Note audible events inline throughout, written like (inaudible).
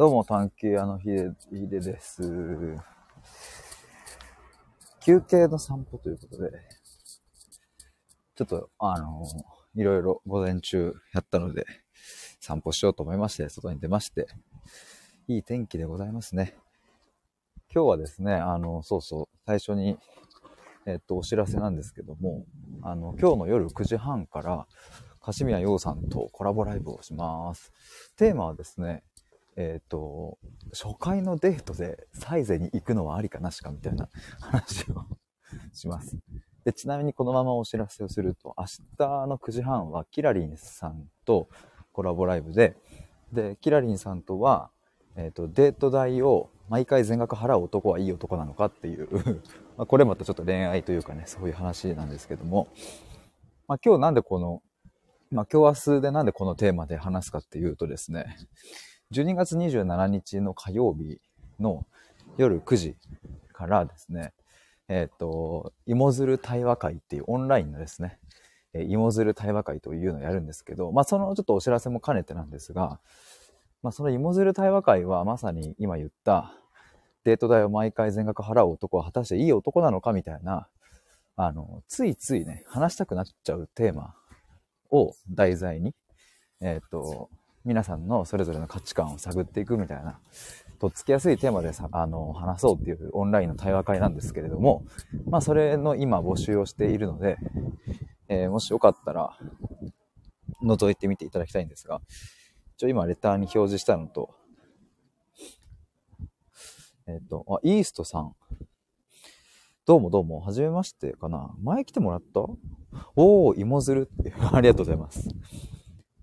どうも、探求屋のひで、ひでです。休憩の散歩ということで、ちょっと、あのいろいろ午前中やったので、散歩しようと思いまして、外に出まして、いい天気でございますね。今日はですね、あの、そうそう、最初に、えっと、お知らせなんですけども、あの、今日の夜9時半から、柏宮陽さんとコラボライブをします。テーマはですね、えっ、と、初回のデートでサイゼに行くのはありかなしかみたいな話をします。で、ちなみにこのままお知らせをすると、明日の9時半はキラリンさんとコラボライブで、で、キラリンさんとは、えっ、と、デート代を毎回全額払う男はいい男なのかっていう (laughs) まこれまたちょっと恋愛というかね、そういう話なんですけども、まあ今日なんでこの、まあ今日明日でなんでこのテーマで話すかっていうとですね、12月27日の火曜日の夜9時からですね、えっ、と、芋づる対話会っていうオンラインのですね、え芋づる対話会というのをやるんですけど、まあそのちょっとお知らせも兼ねてなんですが、まあその芋づる対話会はまさに今言ったデート代を毎回全額払う男は果たしていい男なのかみたいな、あの、ついついね、話したくなっちゃうテーマを題材に、えっ、と、皆さんのそれぞれの価値観を探っていくみたいな、とっつきやすいテーマでさ、あの、話そうっていうオンラインの対話会なんですけれども、まあ、それの今募集をしているので、えーもしよかったら、覗いてみていただきたいんですが、一応今レターに表示したのと、えっ、と、あ、イーストさん。どうもどうも、はじめましてかな。前来てもらった？おー、芋づるって。(laughs) ありがとうございます。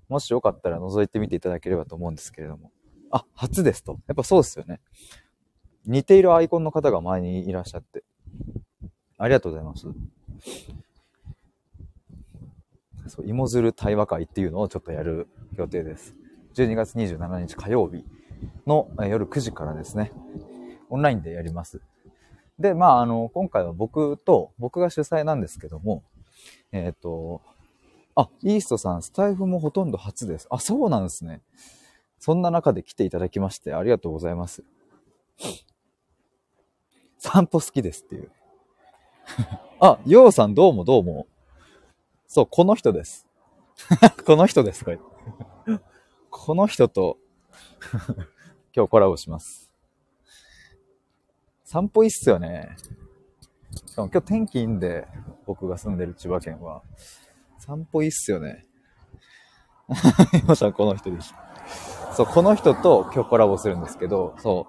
もしよかったら覗いてみていただければと思うんですけれども。あ、初ですと。やっぱそうですよね。似ているアイコンの方が前にいらっしゃって。ありがとうございます。そう、芋づる対話会っていうのをちょっとやる予定です。12月27日火曜日の夜9時からですね、オンラインでやります。で、まあ、あの、今回は僕と、僕が主催なんですけども、えっ、と、あ、イーストさん、スタイフもほとんど初です。あ、そうなんですね。そんな中で来ていただきまして、ありがとうございます。散歩好きですっていう。(laughs) あ、ヨウさんどうもどうも。そう、この人です。(laughs) この人です、これ。この人と (laughs) 今日コラボします。散歩いいっすよね。しかも今日天気いいんで、僕が住んでる千葉県は。散歩いいっすよね。(laughs) 今さんこの人です。そう、この人と今日コラボするんですけど、そ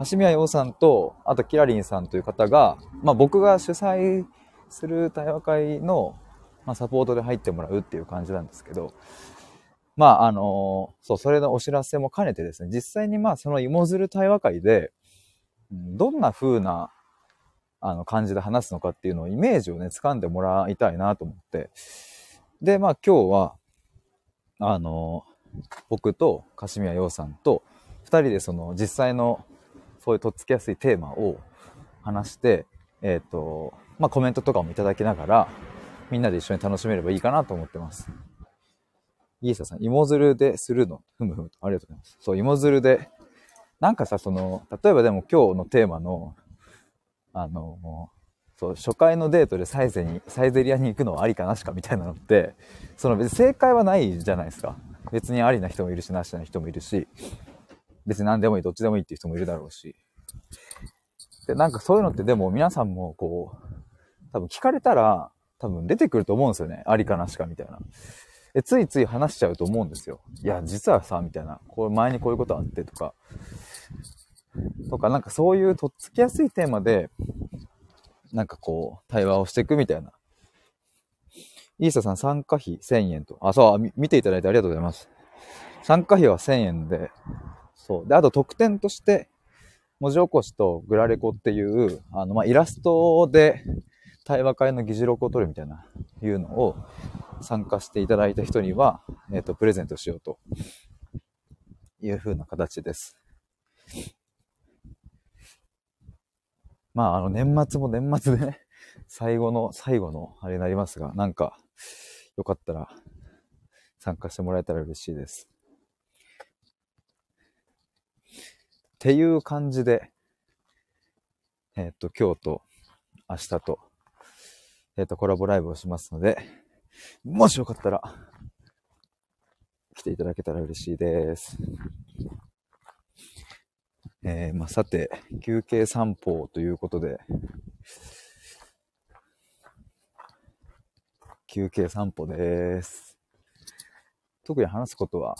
う、橋宮洋さんと、あとキラリンさんという方が、まあ僕が主催する対話会の、まあ、サポートで入ってもらうっていう感じなんですけど、まああのそう、それのお知らせも兼ねてですね、実際にまあその芋づる対話会で、どんな風なあの感じで話すのかっていうのをイメージをね、掴んでもらいたいなと思って、で、まあ今日は、あの、僕と柏宮洋さんと二人でその実際のそういうとっつきやすいテーマを話して、えっ、と、まあコメントとかもいただきながら、みんなで一緒に楽しめればいいかなと思ってます。イーサさん、芋づるでするの？ふむふむ。ありがとうございます。そう、芋づるで、なんかさ、その、例えばでも今日のテーマの、あの、そう、初回のデートでサイゼに、サイゼリアに行くのはありかなしかみたいなのって、その別に正解はないじゃないですか。別にありな人もいるし、なしな人もいるし、別に何でもいい、どっちでもいいっていう人もいるだろうし。で、なんかそういうのってでも皆さんもこう、多分聞かれたら、多分出てくると思うんですよね。ありかなしかみたいな。で、ついつい話しちゃうと思うんですよ。いや、実はさ、みたいな。これ前にこういうことあってとか。とか、なんかそういうとっつきやすいテーマで、なんかこう、対話をしていくみたいな。イーサさん参加費1000円と。あ、そう、見ていただいてありがとうございます。参加費は1000円で、そう。で、あと特典として、文字起こしとグラレコっていう、あの、まあ、イラストで対話会の議事録を取るみたいな、いうのを参加していただいた人には、えっ、と、プレゼントしようという風な形です。まあ、あの、年末も年末でね、(laughs) 最後の、最後のあれになりますが、なんか、よかったら参加してもらえたら嬉しいです。っていう感じで、えっ、と、今日と明日と、えっ、と、コラボライブをしますので、もしよかったら、来ていただけたら嬉しいです。えー、まあ、さて、休憩散歩ということで、休憩散歩です。特に話すことは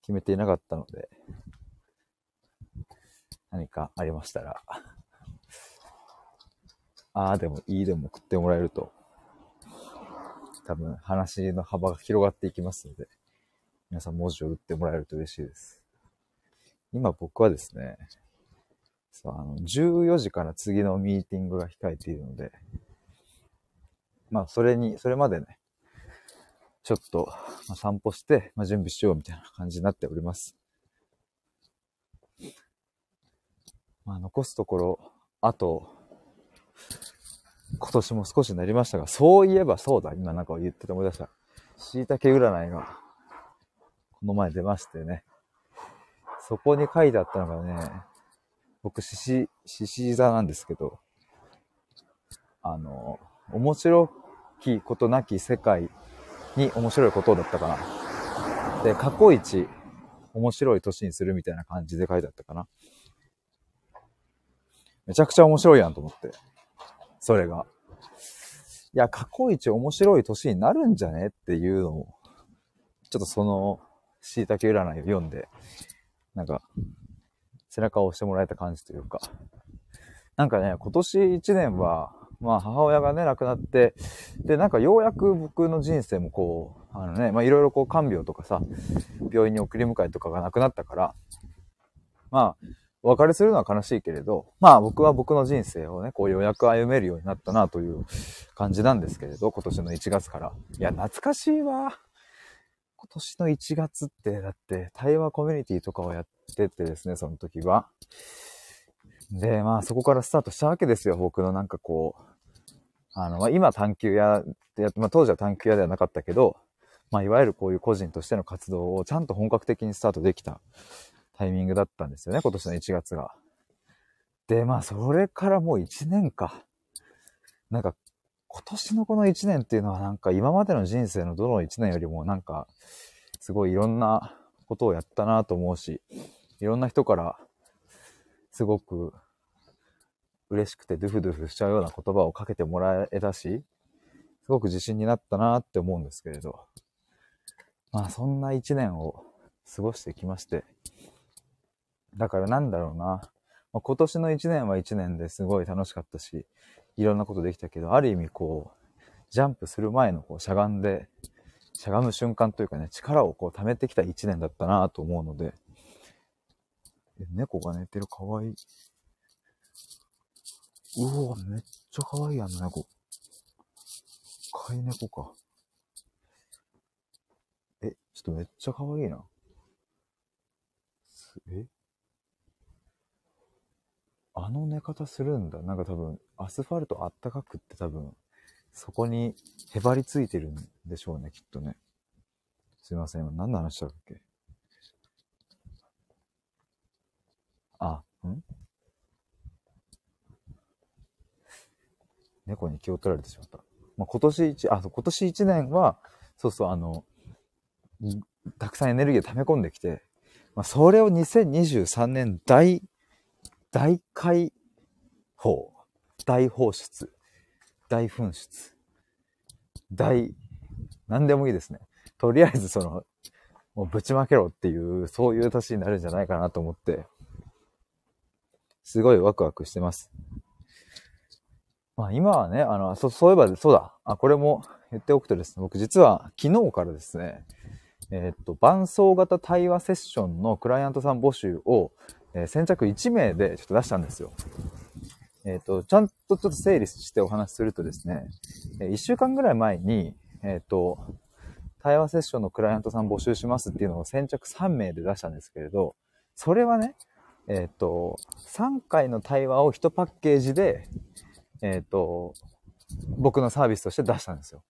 決めていなかったので、何かありましたら、ああでもいいでも送ってもらえると、多分話の幅が広がっていきますので、皆さん文字を打ってもらえると嬉しいです。今僕はですね、そう、あの、14時から次のミーティングが控えているので、まあ、それに、それまでね、ちょっと、散歩して、ま、準備しようみたいな感じになっております。まあ、残すところ、あと、今年も少しになりましたが、そういえばそうだ、今なんか言ってて思い出した。椎茸占いが、この前出ましてね。そこに書いてあったのがね、僕、獅子、獅子座なんですけど、あの、面白きことなき世界に面白いことだったかな。で、過去一面白い年にするみたいな感じで書いてあったかな。めちゃくちゃ面白いやんと思って。それが。いや、過去一面白い年になるんじゃね？っていうのを、ちょっとその、椎茸占いを読んで、なんか、背中を押してもらえた感じというか。なんかね、今年1年は、まあ母親がね、亡くなって、で、なんかようやく僕の人生もこう、あのね、まあいろいろこう看病とかさ、病院に送り迎えとかがなくなったから、まあ、お別れするのは悲しいけれど、まあ僕は僕の人生をね、こうようやく歩めるようになったなという感じなんですけれど、今年の1月から。いや、懐かしいわ。今年の1月って、だって対話コミュニティとかをやっててですね、その時は。で、まあそこからスタートしたわけですよ、僕のなんかこう、あの、まあ今探求屋ってやって、まあ当時は探求屋ではなかったけど、まあいわゆるこういう個人としての活動をちゃんと本格的にスタートできたタイミングだったんですよね、今年の1月が。で、まあそれからもう1年か。なんか今年のこの1年っていうのはなんか今までの人生のどの1年よりもなんかすごいいろんなことをやったなと思うし、いろんな人からすごく嬉しくてドゥフドゥフしちゃうような言葉をかけてもらえたし、すごく自信になったなって思うんですけれど、まあそんな1年を過ごしてきまして、だからなんだろうな、まあ、今年の1年は1年ですごい楽しかったし、いろんなことできたけど、ある意味こう、ジャンプする前のこうしゃがんで、しゃがむ瞬間というかね、力をこう溜めてきた1年だったなと思うので、猫が寝てるかわいい。うわ、めっちゃかわいいやん、猫。飼い猫か。え、ちょっとめっちゃかわいいな。え？あの寝方するんだ。なんか多分、アスファルトあったかくって多分、そこにへばりついてるんでしょうね、きっとね。すいません、今何の話したっけ？あ、ん？猫に気を取られてしまった。まあ、今年一、あ、今年一年は、そうそう、あの、たくさんエネルギーを溜め込んできて、まあ、それを2023年大大解放、大放出、大噴出、大、何でもいいですね。とりあえずその、もうぶちまけろっていう、そういう年になるんじゃないかなと思って、すごいワクワクしてます。まあ今はね、あの、そそういえば、そうだ、あ、これも言っておくとですね、僕実は昨日からですね、えー、っと、伴奏型対話セッションのクライアントさん募集を、え、先着1名でちょっと出したんですよ。えっ、ー、と、ちゃんとちょっと整理してお話しするとですね、え1週間ぐらい前に、えっ、と、対話セッションのクライアントさん募集しますっていうのを先着3名で出したんですけれど、それはね、えっ、と、3回の対話を1パッケージで、えっ、と、僕のサービスとして出したんですよ。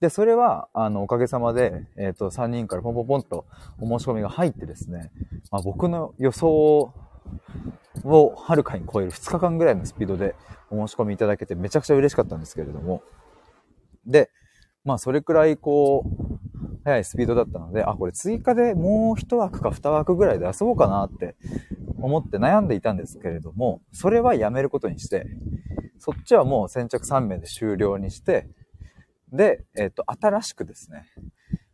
で、それは、あの、おかげさまで、えっ、と、3人からポンポンポンとお申し込みが入ってですね、まあ、僕の予想をはるかに超える2日間ぐらいのスピードでお申し込みいただけてめちゃくちゃ嬉しかったんですけれども、で、まあそれくらいこう、速いスピードだったので、あ、これ追加でもう1枠か2枠ぐらいで遊ぼうかなって思って悩んでいたんですけれども、それはやめることにして、そっちはもう先着3名で終了にして、で、えっ、と、新しくですね、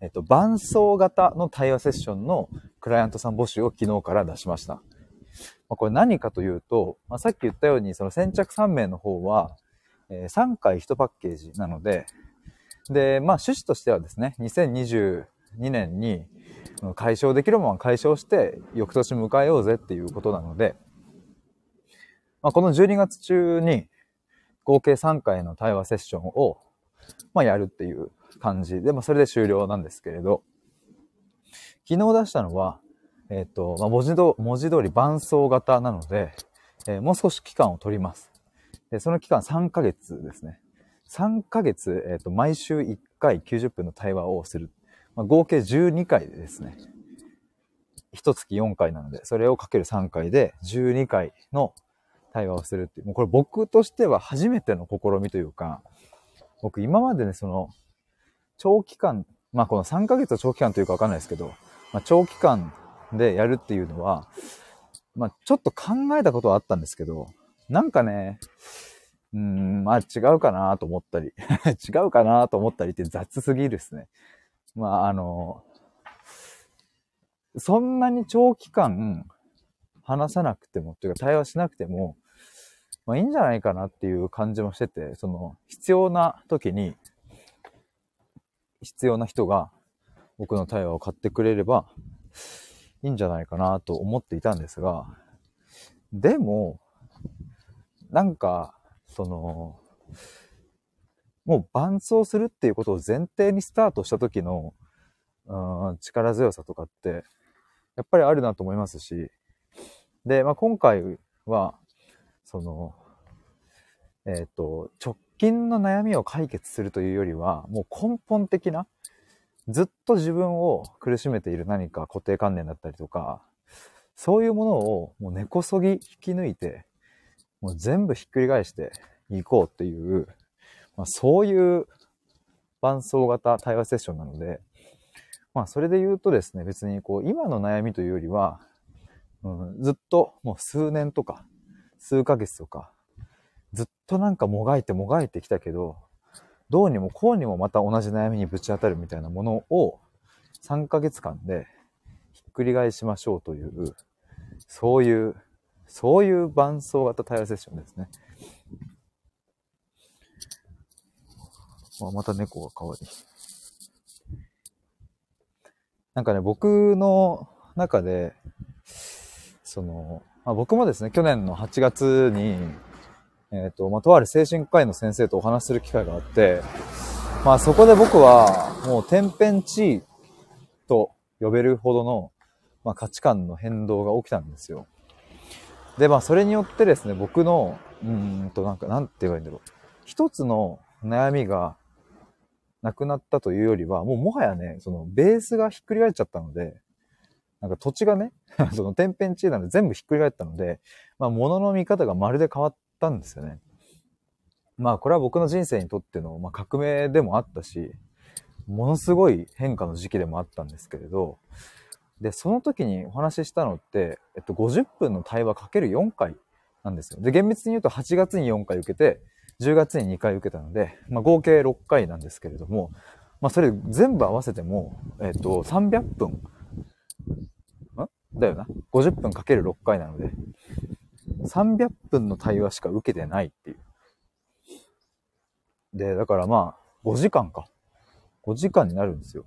えっ、と、伴奏型の対話セッションのクライアントさん募集を昨日から出しました。まあ、これ何かというと、まあ、さっき言ったように、その先着3名の方は、えー、3回1パッケージなので、で、まあ趣旨としてはですね、2022年に解消できるものは解消して、翌年迎えようぜっていうことなので、まあ、この12月中に合計3回の対話セッションを、まあ、やるっていう感じで、まあ、それで終了なんですけれど、昨日出したのは、えっ、ー、と、まあ、文字ど文字通り伴奏型なので、えー、もう少し期間を取ります。でその期間3ヶ月ですね。3ヶ月、えっ、ー、と、毎週1回90分の対話をする。まあ、合計12回ですね。1月4回なので、それをかける3回で12回の対話をするっていう。もうこれ僕としては初めての試みというか、僕今までね、その、長期間、まあこの3ヶ月は長期間というかわかんないですけど、まあ長期間でやるっていうのは、まあちょっと考えたことはあったんですけど、なんかね、うん、まあ違うかなと思ったり (laughs) 違うかなと思ったりって雑すぎるですね。まああの、そんなに長期間話さなくても、というか対話しなくても、まあいいんじゃないかなっていう感じもしてて、その必要な時に、必要な人が僕の対話を買ってくれればいいんじゃないかなと思っていたんですが、でも、なんか、その、もう伴奏するっていうことを前提にスタートした時の、うん、力強さとかって、やっぱりあるなと思いますし、で、まあ、今回は、その、えっ、ー、と、直近の悩みを解決するというよりは、もう根本的な、ずっと自分を苦しめている何か固定観念だったりとか、そういうものをもう根こそぎ引き抜いて、もう全部ひっくり返していこうっていう、まあ、そういう伴奏型対話セッションなので、まあそれで言うとですね、別にこう今の悩みというよりは、うん、ずっともう数年とか、数ヶ月とか、ずっとなんかもがいてもがいてきたけど、どうにもこうにもまた同じ悩みにぶち当たるみたいなものを3ヶ月間でひっくり返しましょうという、そういう、そういう伴奏型対話セッションですね。あ、また猫が可愛い。なんかね、僕の中で、その、まあ、僕もですね、去年の8月に、えっ、ー、と、まあ、とある精神科医の先生とお話しする機会があって、まあ、そこで僕は、もう天変地異と呼べるほどの、まあ、価値観の変動が起きたんですよ。で、まあ、それによってですね、僕の、うんと、なんか、なんて言えばいいんだろう。一つの悩みがなくなったというよりは、もうもはやね、そのベースがひっくり返っちゃったので、なんか土地がね、(laughs) その天変地異なんで全部ひっくり返ったので、まあ物の見方がまるで変わったんですよね。まあこれは僕の人生にとっての、まあ、革命でもあったし、ものすごい変化の時期でもあったんですけれど、で、その時にお話ししたのって、えっと、50分の対話かける4回なんですよ。で、厳密に言うと8月に4回受けて、10月に2回受けたので、まあ、合計6回なんですけれども、まあ、それ全部合わせても、えっ、と、300分、ん？だよな。50分かける6回なので、300分の対話しか受けてないっていう。で、だからまあ、5時間か。5時間になるんですよ。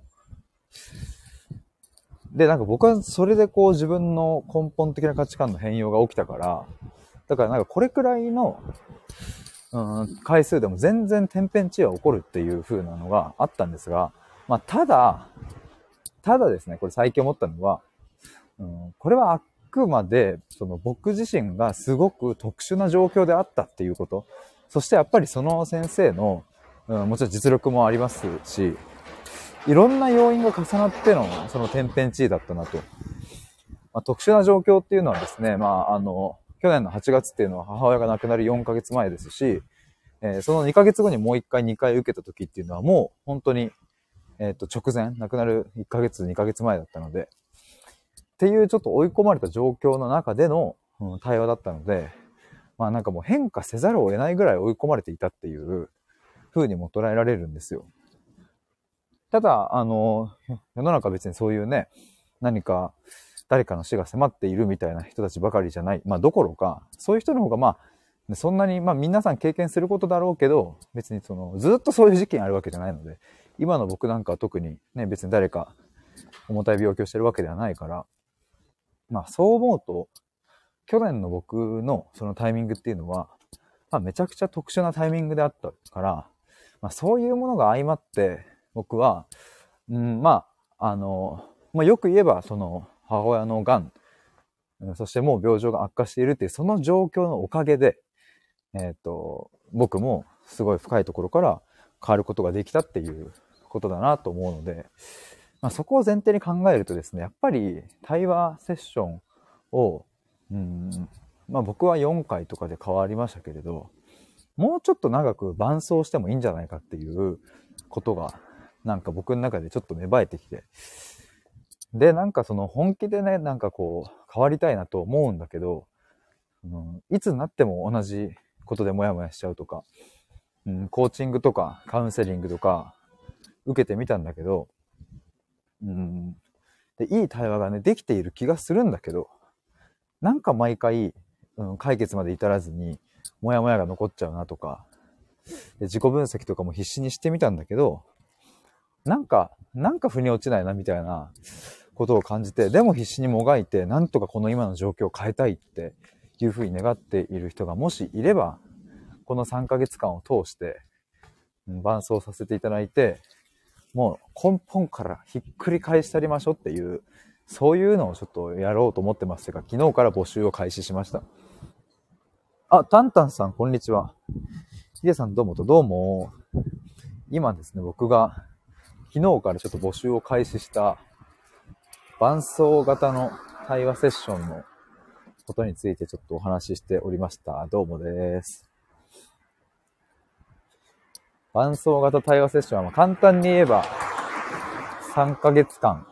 で、なんか僕はそれでこう自分の根本的な価値観の変容が起きたから、だからなんかこれくらいのうん、回数でも全然天変地異は起こるっていう風なのがあったんですが、まあ、ただ、ただですね、これ最近思ったのは、うん、これはあくまで、その僕自身がすごく特殊な状況であったっていうこと。そしてやっぱりその先生の、うん、もちろん実力もありますし、いろんな要因が重なっての、その天変地異だったなと。まあ、特殊な状況っていうのはですね、まあ、あの、去年の8月っていうのは母親が亡くなる4ヶ月前ですし、えー、その2ヶ月後にもう1回2回受けた時っていうのはもう本当に、えっ、ー、と、直前、亡くなる1ヶ月、2ヶ月前だったので、っていうちょっと追い込まれた状況の中での、うん、対話だったので、まあなんかもう変化せざるを得ないぐらい追い込まれていたっていう風にも捉えられるんですよ。ただ、あの、世の中別にそういうね、何か誰かの死が迫っているみたいな人たちばかりじゃない。まあどころか、そういう人の方がまあ、そんなに、まあ皆さん経験することだろうけど、別にその、ずっとそういう事件あるわけじゃないので、今の僕なんかは特にね、別に誰か重たい病気をしてるわけではないから、まあそう思うと、去年の僕のそのタイミングっていうのは、まあめちゃくちゃ特殊なタイミングであったから、まあそういうものが相まって、僕は、うん、まあ、あの、まあよく言えば、その母親の癌、そしてもう病状が悪化しているっていう、その状況のおかげで、えっ、ー、と、僕もすごい深いところから変わることができたっていうことだなと思うので、まあ、そこを前提に考えるとですね、やっぱり対話セッションを、うん、まあ僕は4回とかで変わりましたけれど、もうちょっと長く伴走してもいいんじゃないかっていうことが、なんか僕の中でちょっと芽生えてきて、で、なんかその本気でね、なんかこう、変わりたいなと思うんだけど、うん、いつになっても同じことでモヤモヤしちゃうとか、うん、コーチングとかカウンセリングとか受けてみたんだけど、うん、で、いい対話がね、できている気がするんだけど、なんか毎回、うん、解決まで至らずに、モヤモヤが残っちゃうなとか、で自己分析とかも必死にしてみたんだけど、なんか、なんか腑に落ちないなみたいなことを感じて、でも必死にもがいて、なんとかこの今の状況を変えたいっていうふうに願っている人がもしいれば、この3ヶ月間を通して、伴走させていただいて、もう根本からひっくり返してやりましょうっていう、そういうのをちょっとやろうと思ってますが、昨日から募集を開始しました。あ、タンタンさん、こんにちは。ヒデさん、どうもと、どうも。今ですね、僕が昨日からちょっと募集を開始した伴走型の対話セッションのことについてちょっとお話ししておりました。どうもです。伴走型対話セッションは簡単に言えば3ヶ月間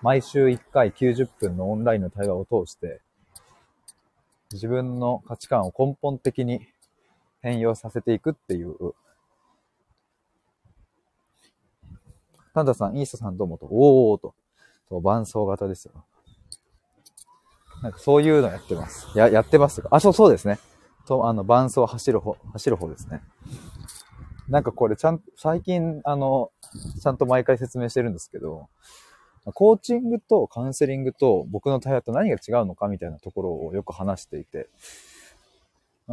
毎週1回90分のオンラインの対話を通して自分の価値観を根本的に変容させていくっていうタンタさん、イーストさんどうもと、おーと、そう、伴奏型ですよ。なんかそういうのやってます。や、やってますあ、そう、そうですね。と、あの、伴奏走る方、走る方ですね。なんかこれちゃん、最近、あの、ちゃんと毎回説明してるんですけど、コーチングとカウンセリングと僕の対話と何が違うのかみたいなところをよく話していて、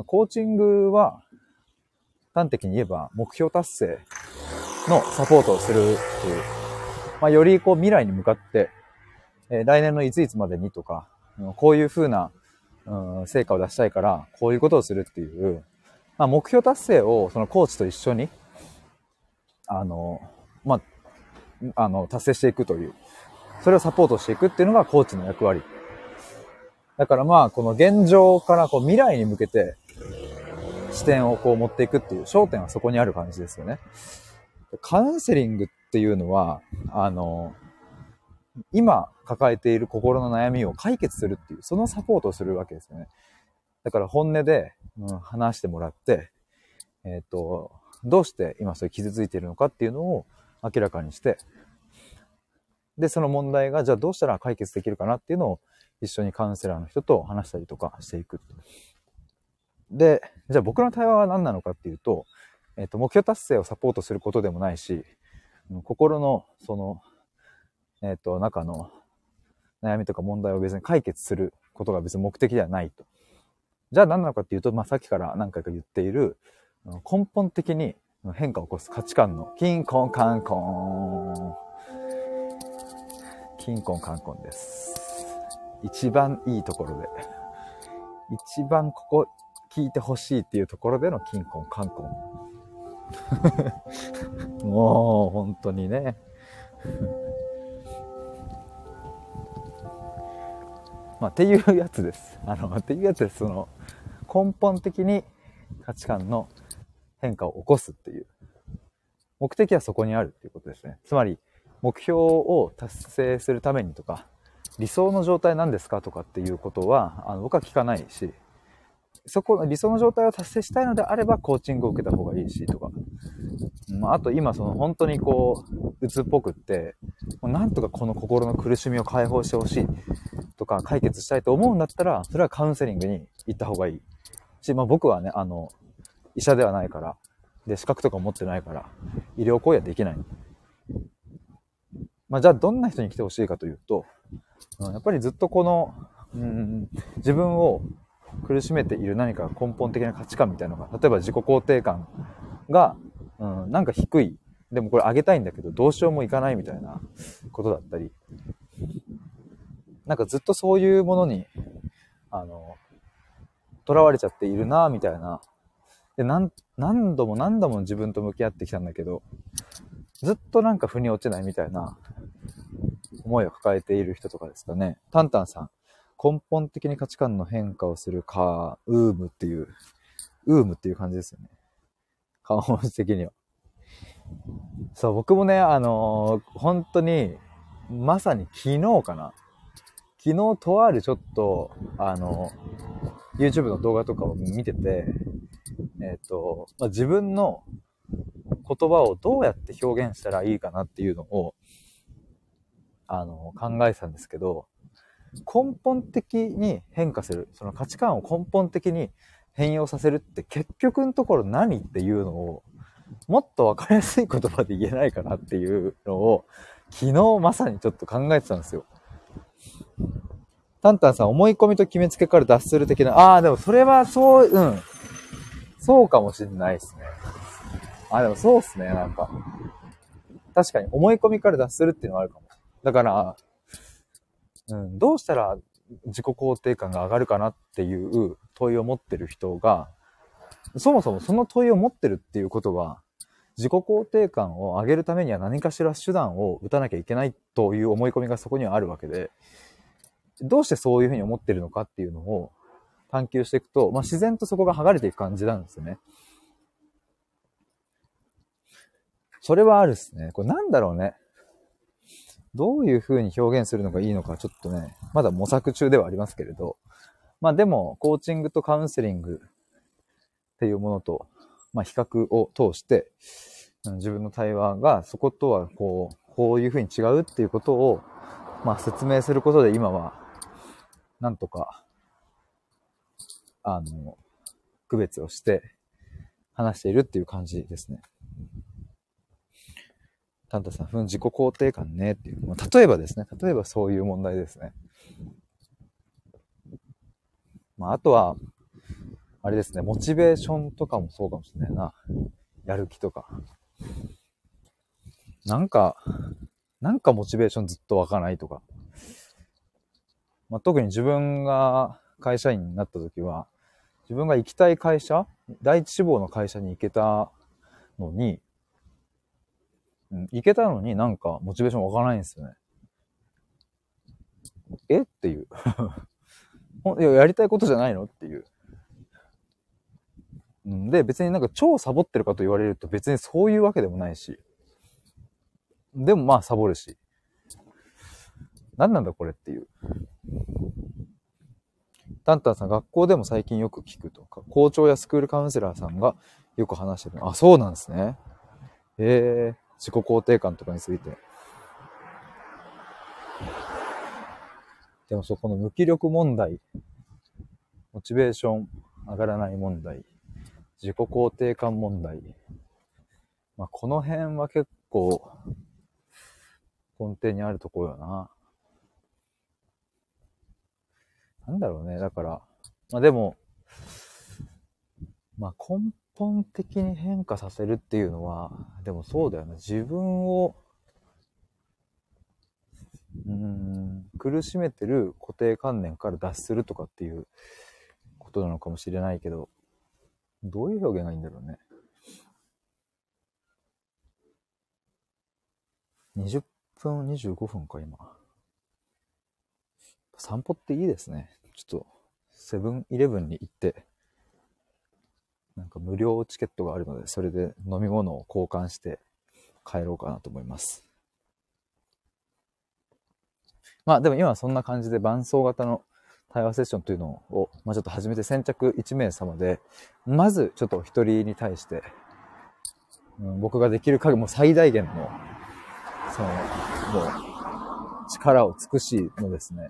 コーチングは端的に言えば目標達成のサポートをするっていう、まあ、よりこう未来に向かって、えー、来年のいついつまでにとか、こういう風な、うん、成果を出したいから、こういうことをするっていう、まあ、目標達成をそのコーチと一緒に、あの、まあ、あの、達成していくという、それをサポートしていくっていうのがコーチの役割。だからまあ、この現状からこう未来に向けて視点をこう持っていくっていう焦点はそこにある感じですよね。カウンセリングっていうのは、あの、今抱えている心の悩みを解決するっていう、そのサポートをするわけですよね。だから本音で、話してもらって、えっ、ー、と、どうして今それ傷ついているのかっていうのを明らかにして、で、その問題がじゃあどうしたら解決できるかなっていうのを一緒にカウンセラーの人と話したりとかしていく。で、じゃあ僕の対話は何なのかっていうと、えっ、と、目標達成をサポートすることでもないし、心の、その、えっ、と、中の悩みとか問題を別に解決することが別に目的ではないと。じゃあ何なのかっていうと、まあ、さっきから何回か言っている、根本的に変化を起こす価値観の、キンコンカンコン。キンコンカンコンです。一番いいところで。一番ここ聞いてほしいっていうところでのキンコンカンコン。(laughs) もう、本当にね。まあ、っていうやつです。(laughs) あの、っていうやつです。その、根本的に価値観の変化を起こすっていう。目的はそこにあるっていうことですね。つまり、目標を達成するためにとか、理想の状態なんですかとかっていうことは、あの僕は聞かないし、そこの理想の状態を達成したいのであれば、コーチングを受けた方がいいし、とか。まあ、あと今、その本当にこう、鬱っぽくって、もうなんとかこの心の苦しみを解放してほしいか、解決したいと思うんだったら、それはカウンセリングに行った方がいい。し、まあ僕はね、あの、医者ではないから、で、資格とか持ってないから、医療行為はできない。まあじゃあどんな人に来てほしいかというと、やっぱりずっとこの、うん、自分を苦しめている何か根本的な価値観みたいなのが、例えば自己肯定感が、うん、なんか低い。でもこれ上げたいんだけど、どうしようもいかないみたいなことだったり、なんかずっとそういうものに、あの、囚われちゃっているな、みたいな。で、何、度も何度も自分と向き合ってきたんだけど、ずっとなんか腑に落ちないみたいな思いを抱えている人とかですかね。タンタンさん。根本的に価値観の変化をするか、ウームっていう、ウームっていう感じですよね。顔文字的には。そう、僕もね、あのー、本当に、まさに昨日かな。昨日とあるちょっと、あの、YouTube の動画とかを見てて、えっ、ー、と、まあ、自分の言葉をどうやって表現したらいいかなっていうのを、あの、考えてたんですけど、根本的に変化する、その価値観を根本的に変容させるって結局のところ何っていうのを、もっとわかりやすい言葉で言えないかなっていうのを、昨日まさにちょっと考えてたんですよ。タンタンさん、思い込みと決めつけから脱する的な、ああ、でもそれはそう、うん。そうかもしんないですね。あ、でもそうっすね、なんか。確かに思い込みから脱するっていうのはあるかも。だから、うん、どうしたら自己肯定感が上がるかなっていう問いを持ってる人が、そもそもその問いを持ってるっていうことは、自己肯定感を上げるためには何かしら手段を打たなきゃいけないという思い込みがそこにはあるわけで、どうしてそういうふうに思ってるのかっていうのを探求していくと、まあ、自然とそこが剥がれていく感じなんですよね。それはあるっすね。これなんだろうね。どういう風に表現するのがいいのかちょっとね、まだ模索中ではありますけれど、まあでも、コーチングとカウンセリングっていうものと、まあ比較を通して、自分の対話がそことはこう、こういう風に違うっていうことを、まあ説明することで今は、なんとか、あの、区別をして話しているっていう感じですね。タンタさん、ふん、自己肯定感ねっていう。まあ、例えばですね、例えばそういう問題ですね。まあ、あとは、あれですね、モチベーションとかもそうかもしれないな。やる気とか。なんか、なんかモチベーションずっと湧かないとか。まあ、特に自分が会社員になった時は、自分が行きたい会社、第一志望の会社に行けたのに、うん、行けたのになんかモチベーション湧かないんですよね。え？っていう。(laughs) いや、やりたいことじゃないの？っていう。で、別になんか超サボってるかと言われると別にそういうわけでもないし。でもまあサボるし。何なんだこれっていう。タンタンさん、学校でも最近よく聞くとか、校長やスクールカウンセラーさんがよく話してる。あ、そうなんですね。へえ。自己肯定感とかについて。でもそこの無気力問題、モチベーション上がらない問題、自己肯定感問題。まあ、この辺は結構根底にあるところよな。なんだろうね。だから、まあでも、まあ根本的に変化させるっていうのは、でもそうだよね。自分を、うん、苦しめてる固定観念から脱するとかっていうことなのかもしれないけど、どういう表現がいいんだろうね。20分25分か、今。散歩っていいですね。ちょっと、セブンイレブンに行って、なんか無料チケットがあるので、それで飲み物を交換して帰ろうかなと思います。まあでも今はそんな感じで伴奏型の対話セッションというのを、まあ、ちょっと始めて先着1名様で、まずちょっとお一人に対して、うん、僕ができる限りも最大限の、その、もう、力を尽くしのですね、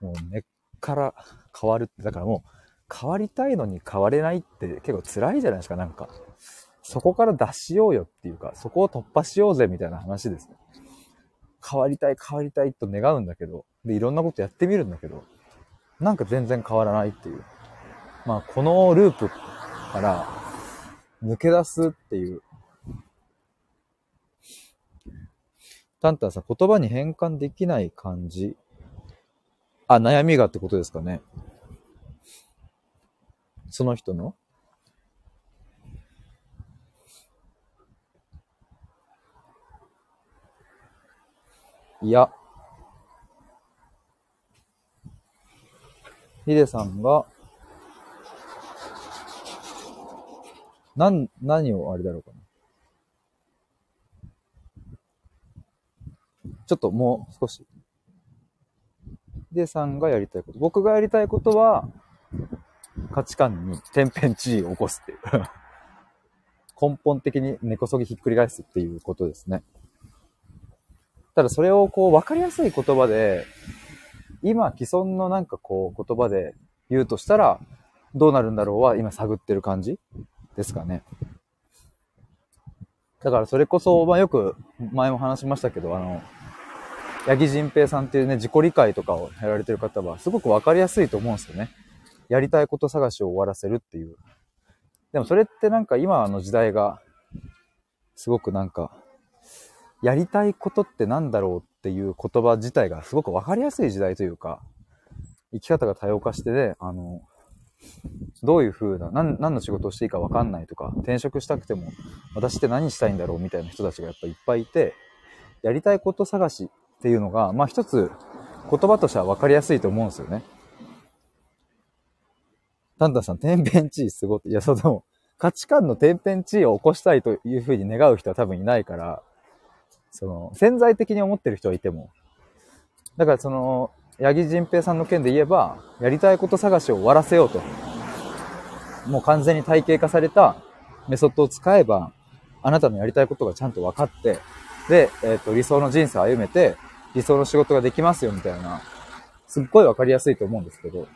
もう根っから変わるって、だからもう、変わりたいのに変われないって結構辛いじゃないですか、なんか。そこから脱しようよっていうか、そこを突破しようぜみたいな話ですね。変わりたい、変わりたいと願うんだけど、で、いろんなことやってみるんだけど、なんか全然変わらないっていう。まあ、このループから抜け出すっていう。タンタンさん、言葉に変換できない感じ。あ、悩みがってことですかね。その人のいや。ヒデさんが、なん、何をあれだろうかな。ちょっともう少し。ヒデさんがやりたいこと。僕がやりたいことは、価値観に天変地異を起こすっていう (laughs) 根本的に根こそぎひっくり返すっていうことですね。ただそれをこう分かりやすい言葉で、今既存のなんかこう言葉で言うとしたら、どうなるんだろうは今探ってる感じですかね。だからそれこそ、まあよく前も話しましたけど、あの、八木仁平さんっていうね、自己理解とかをやられてる方はすごく分かりやすいと思うんですよね。やりたいこと探しを終わらせるっていう。でもそれってなんか今の時代が、すごくなんか、やりたいことってなんだろうっていう言葉自体がすごくわかりやすい時代というか、生き方が多様化してね、あの、どういう風な、何何の仕事をしていいかわかんないとか、転職したくても、私って何したいんだろうみたいな人たちがやっぱいっぱいいて、やりたいこと探しっていうのが、まあ一つ言葉としてはわかりやすいと思うんですよね。タンタンさん、天変地異すごい。いや、そうでも、価値観の天変地異を起こしたいというふうに願う人は多分いないから、その、潜在的に思ってる人はいても。だからその、八木仁平さんの件で言えば、やりたいこと探しを終わらせようと。もう完全に体系化されたメソッドを使えば、あなたのやりたいことがちゃんと分かって、で、えっ、ー、と、理想の人生を歩めて、理想の仕事ができますよ、みたいな、すっごい分かりやすいと思うんですけど、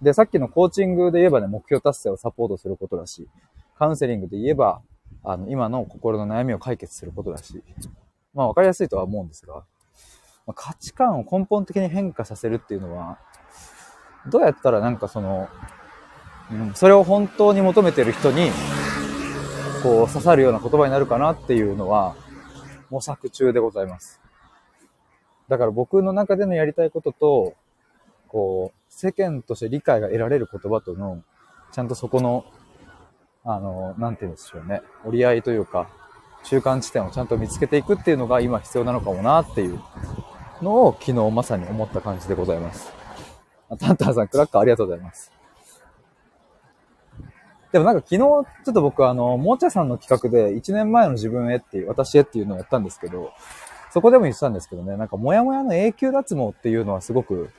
で、さっきのコーチングで言えばね、目標達成をサポートすることだし、カウンセリングで言えば、あの、今の心の悩みを解決することだし、まあ分かりやすいとは思うんですが、ま、価値観を根本的に変化させるっていうのは、どうやったらなんかその、うん、それを本当に求めてる人に、こう刺さるような言葉になるかなっていうのは、模索中でございます。だから僕の中でのやりたいことと、こう、世間として理解が得られる言葉との、ちゃんとそこの、あの、なんて言うんでしょうね。折り合いというか、中間地点をちゃんと見つけていくっていうのが今必要なのかもなっていうのを昨日まさに思った感じでございます。タンタンさん、クラッカーありがとうございます。でもなんか昨日、ちょっと僕あの、もーちゃさんの企画で1年前の自分へっていう、私へっていうのをやったんですけど、そこでも言ってたんですけどね、なんかもやもやの永久脱毛っていうのはすごく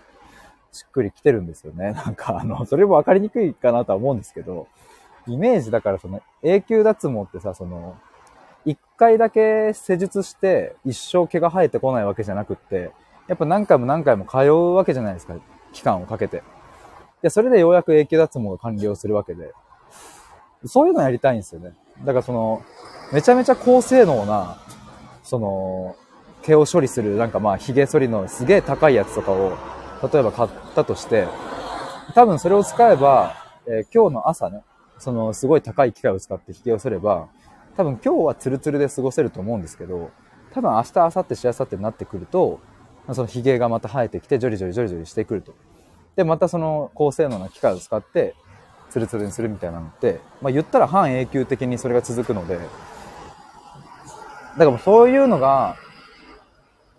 しっくりきてるんですよね。なんかあの、それもわかりにくいかなとは思うんですけど、イメージだからその永久脱毛ってさ、その、一回だけ施術して一生毛が生えてこないわけじゃなくって、やっぱ何回も何回も通うわけじゃないですか、期間をかけて。で、それでようやく永久脱毛が完了するわけで、そういうのやりたいんですよね。だからその、めちゃめちゃ高性能な、その、毛を処理する、なんかまあ、髭剃りのすげえ高いやつとかを、例えば買ったとして、多分それを使えば、えー、今日の朝ね、そのすごい高い機械を使って引き寄せれば、多分今日はツルツルで過ごせると思うんですけど、多分明日、明後日、しあさってになってくると、その髭がまた生えてきて、ジョリジョリジョリジョリしてくると。で、またその高性能な機械を使って、ツルツルにするみたいなのって、まあ言ったら半永久的にそれが続くので、だからそういうのが、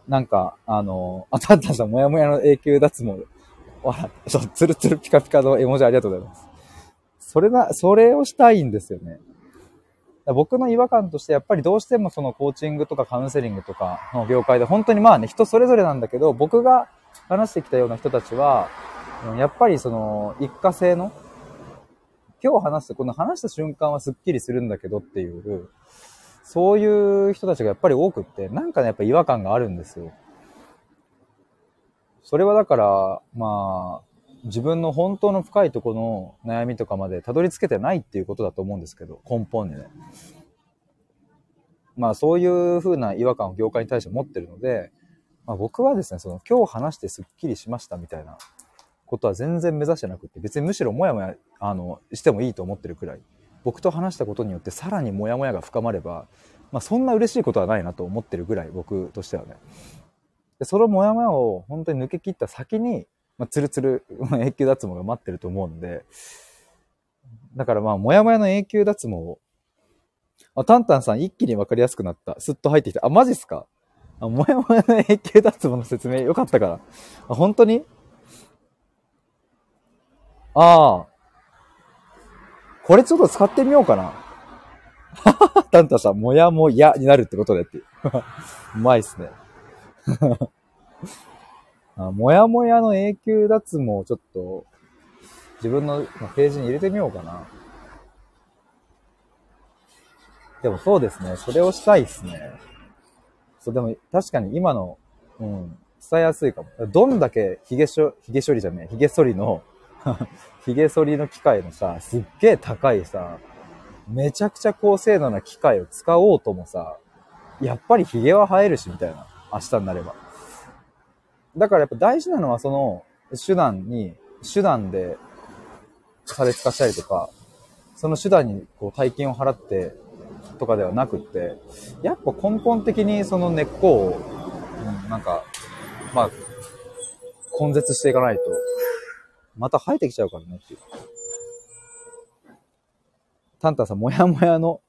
なんか、あの、あたったさん、もやもやの永久脱毛。わら、そう、ツルツルピカピカの絵文字ありがとうございます。それな、それをしたいんですよね。僕の違和感としてやっぱりどうしてもそのコーチングとかカウンセリングとかの業界で本当にまあね、人それぞれなんだけど、僕が話してきたような人たちは、やっぱりその一過性の、今日話す、この話した瞬間はスッキリするんだけどっていう、そういう人たちがやっぱり多くって、なんかね、やっぱ違和感があるんですよ。それはだから、まあ、自分の本当の深いところの悩みとかまでたどり着けてないっていうことだと思うんですけど、根本にね。まあそういう風な違和感を業界に対して持ってるので、まあ、僕はですね、その今日話してスッキリしましたみたいなことは全然目指してなくて、別にむしろもやもや、あの、してもいいと思ってるくらい、僕と話したことによってさらにもやもやが深まれば、まあそんな嬉しいことはないなと思ってるぐらい、僕としてはね。で、そのもやもやを本当に抜け切った先に、まあ、ツルツル、(laughs) 永久脱毛が待ってると思うんで、だからまあ、もやもやの永久脱毛を、あ、タンタンさん一気にわかりやすくなった。スッと入ってきた。あ、マジっすか？あ、もやもやの永久脱毛の説明よかったから。あ、本当に？ああ。これちょっと使ってみようかな。(laughs) タンタンさん、もやもやになるってことでって。(laughs) うまいっすね。あもやもやの永久脱毛をちょっと自分のページに入れてみようかな。でもそうですね。それをしたいっすね。そう、でも確かに今の、うん、伝えやすいかも。どんだけ髭、髭処理じゃねえ、髭剃りの (laughs) 髭剃りの機械のさ、すっげえ高いさ、めちゃくちゃ高性能な機械を使おうともさ、やっぱり髭は生えるし、みたいな。明日になれば。だからやっぱ大事なのはその手段に、手段で差別化したりとか、その手段にこう大金を払ってとかではなくって、やっぱ根本的にその根っこを、うん、なんか、まあ、根絶していかないと、また生えてきちゃうからねっていう。タンタンさん、もやもやの、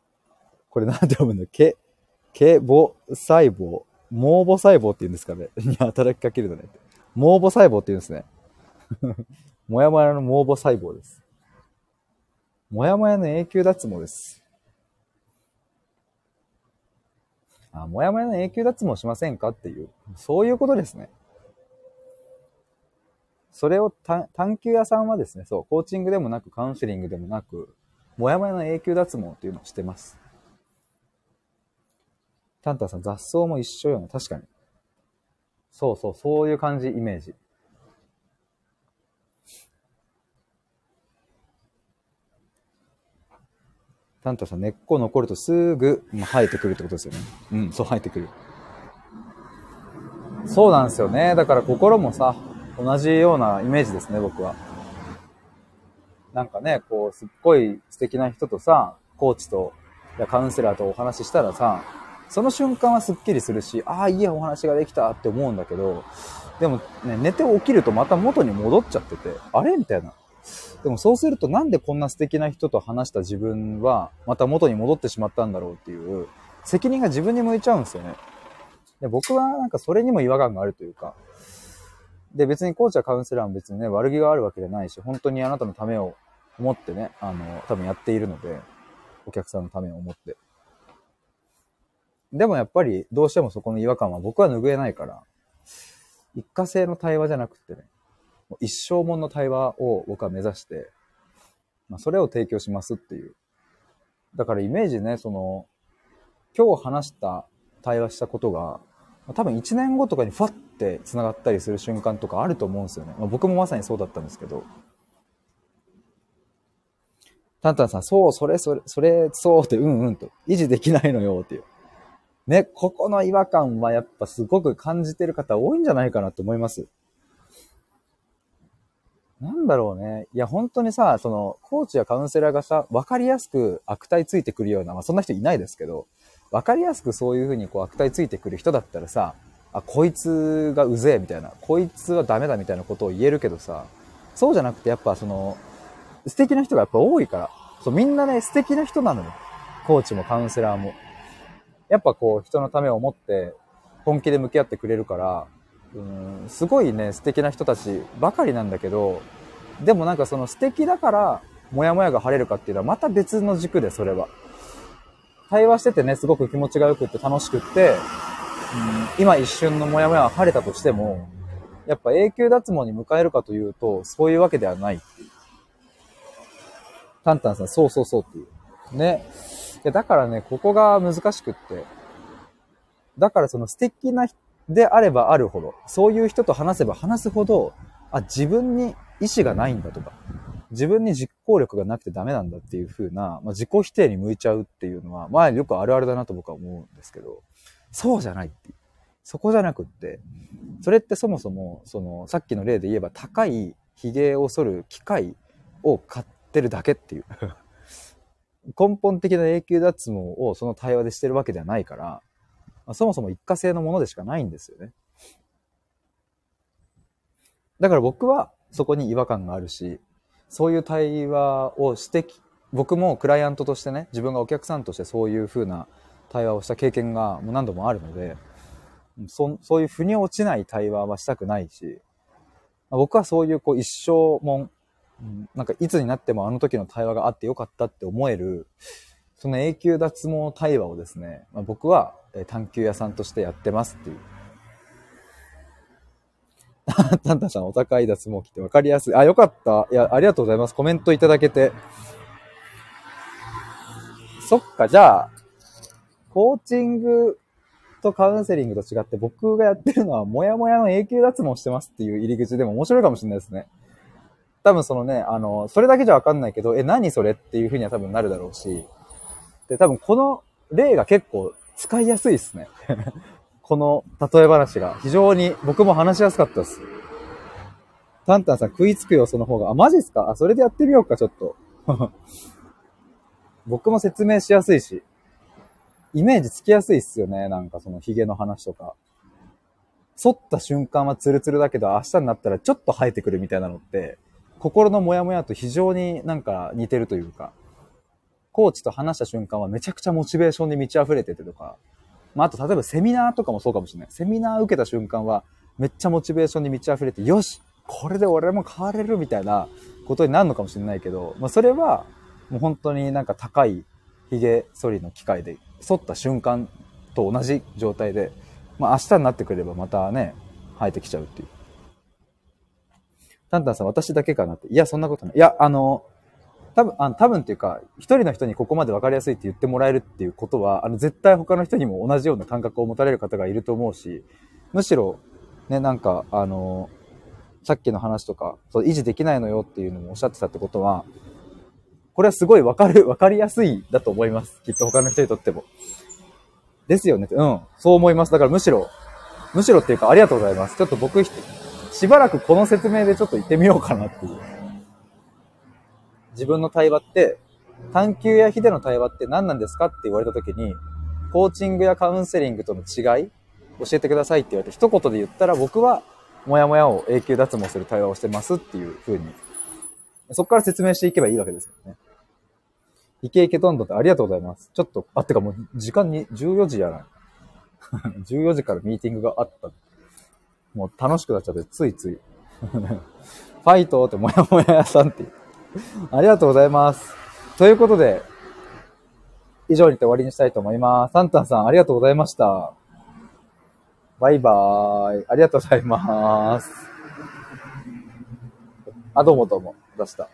これなんて読むんだ毛、毛母細胞。毛母細胞って言うんですかね (laughs) に働きかけるのね。毛母細胞って言うんですね。もやもやの毛母細胞です。もやもやの永久脱毛です。あ、もやもやの永久脱毛しませんかっていう、そういうことですね。それを探求屋さんはですね、そう、コーチングでもなく、カウンセリングでもなく、もやもやの永久脱毛っていうのをしてます。タンタンさん、雑草も一緒よね。確かに。そうそう、そういう感じ、イメージ。タンタさん、根っこ残るとすぐ生えてくるってことですよね。うん、そう生えてくる。そうなんですよね。だから心もさ、同じようなイメージですね、僕は。なんかね、こう、すっごい素敵な人とさ、コーチと、やカウンセラーとお話ししたらさ、その瞬間はスッキリするし、ああ、いいお話ができたって思うんだけど、でもね、寝て起きるとまた元に戻っちゃってて、あれ？みたいな。でもそうするとなんでこんな素敵な人と話した自分はまた元に戻ってしまったんだろうっていう責任が自分に向いちゃうんですよね。で僕はなんかそれにも違和感があるというか、で別にコーチやカウンセラーも別にね、悪気があるわけじゃないし、本当にあなたのためを思ってね、あの、多分やっているので、お客さんのためを思って。でもやっぱりどうしてもそこの違和感は僕は拭えないから、一過性の対話じゃなくてね、一生もの対話を僕は目指して、まあ、それを提供しますっていう。だからイメージね、その、今日話した対話したことが、多分1年後とかにファッて繋がったりする瞬間とかあると思うんですよね。まあ、僕もまさにそうだったんですけど。タンタンさん、そう、それ、それ、それ、そうって、うんうんと、維持できないのよっていう。ね、ここの違和感はやっぱすごく感じてる方多いんじゃないかなと思います。なんだろうね。いや、本当にさ、その、コーチやカウンセラーがさ、わかりやすく悪態ついてくるような、まあそんな人いないですけど、わかりやすくそういうふうにこう悪態ついてくる人だったらさ、あ、こいつがうぜえみたいな、こいつはダメだみたいなことを言えるけどさ、そうじゃなくてやっぱその、素敵な人がやっぱ多いから、そう、みんなね、素敵な人なのよ。コーチもカウンセラーも。やっぱこう人のためを思って本気で向き合ってくれるから、うん、すごいね、素敵な人たちばかりなんだけど、でもなんかその素敵だから、モヤモヤが晴れるかっていうのはまた別の軸で、それは。対話しててね、すごく気持ちが良くって楽しくって、うん、今一瞬のモヤモヤは晴れたとしても、やっぱ永久脱毛に迎えるかというと、そういうわけではないっていう。タンタンさん、そうそうそうっていう。ね。いや、だからね、ここが難しくって。だからその素敵なであればあるほど、そういう人と話せば話すほど、あ、自分に意志がないんだとか、自分に実行力がなくてダメなんだっていう風な、まあ、自己否定に向いちゃうっていうのは、まあよくあるあるだなと僕は思うんですけど、そうじゃないっていう。そこじゃなくって、それってそもそも、その、さっきの例で言えば高い髭を剃る機械を買ってるだけっていう。根本的な永久脱毛をその対話でしてるわけではないから、ま、そもそも一過性のものでしかないんですよね。だから僕はそこに違和感があるし、そういう対話をしてき、僕もクライアントとしてね、自分がお客さんとしてそういう風な対話をした経験がもう何度もあるので、そそういう腑に落ちない対話はしたくないし、僕はそういうこう一生もん、なんかいつになってもあの時の対話があってよかったって思える、その永久脱毛対話をですね、まあ、僕は探求屋さんとしてやってますっていう。(laughs) タンタさんお高い脱毛器ってわかりやすい。あ、よかった。いや、ありがとうございます。コメントいただけて。そっか、じゃあ、コーチングとカウンセリングと違って僕がやってるのは、もやもやの永久脱毛してますっていう入り口でも面白いかもしれないですね。多分そのね、あの、それだけじゃわかんないけど、え、何それっていう風には多分なるだろうし、で、多分この例が結構使いやすいですね。(laughs) この例え話が非常に僕も話しやすかったです。タンタンさん食いつくよ、その方が。あ、マジっすか？あ、それでやってみようか、ちょっと。(laughs) 僕も説明しやすいし。イメージつきやすいっすよね。なんかそのヒゲの話とか。剃った瞬間はツルツルだけど、明日になったらちょっと生えてくるみたいなのって、心のモヤモヤと非常になんか似てるというか、コーチと話した瞬間はめちゃくちゃモチベーションで満ち溢れててとか、まあ、あと例えばセミナーとかもそうかもしれない。セミナー受けた瞬間はめっちゃモチベーションに満ち溢れて、よしこれで俺も変われるみたいなことになるのかもしれないけど、まあ、それはもう本当になんか高い髭剃りの機械で剃った瞬間と同じ状態で、まあ、明日になってくればまたね、生えてきちゃうっていう。タンタンさん、私だけかなって。いや、そんなことない。いや、あの、多分、あ多分っていうか、一人の人にここまで分かりやすいって言ってもらえるっていうことは、あの、絶対他の人にも同じような感覚を持たれる方がいると思うし、むしろ、ね、なんか、あの、さっきの話とか、そう維持できないのよっていうのもおっしゃってたってことは、これはすごいわかる、わかりやすいだと思います。きっと他の人にとっても。ですよね。うん。そう思います。だからむしろ、むしろっていうかありがとうございます。ちょっと僕、しばらくこの説明でちょっと言ってみようかなっていう。自分の対話って、探求やヒデの対話って何なんですかって言われた時に、コーチングやカウンセリングとの違い教えてくださいって言われて一言で言ったら僕はもやもやを永久脱毛する対話をしてますっていう風にそこから説明していけばいいわけですよね。イケイケどんどんってありがとうございます。ちょっと、あ、ってかもう時間に14時やない。(laughs) 14時からミーティングがあった。もう楽しくなっちゃって、ついつい。(laughs) ファイトってもやもや屋さんって。ありがとうございます。ということで、以上にて終わりにしたいと思います。サンタンさん、ありがとうございました。バイバーイ。ありがとうございます。あ、どうもどうも。出した。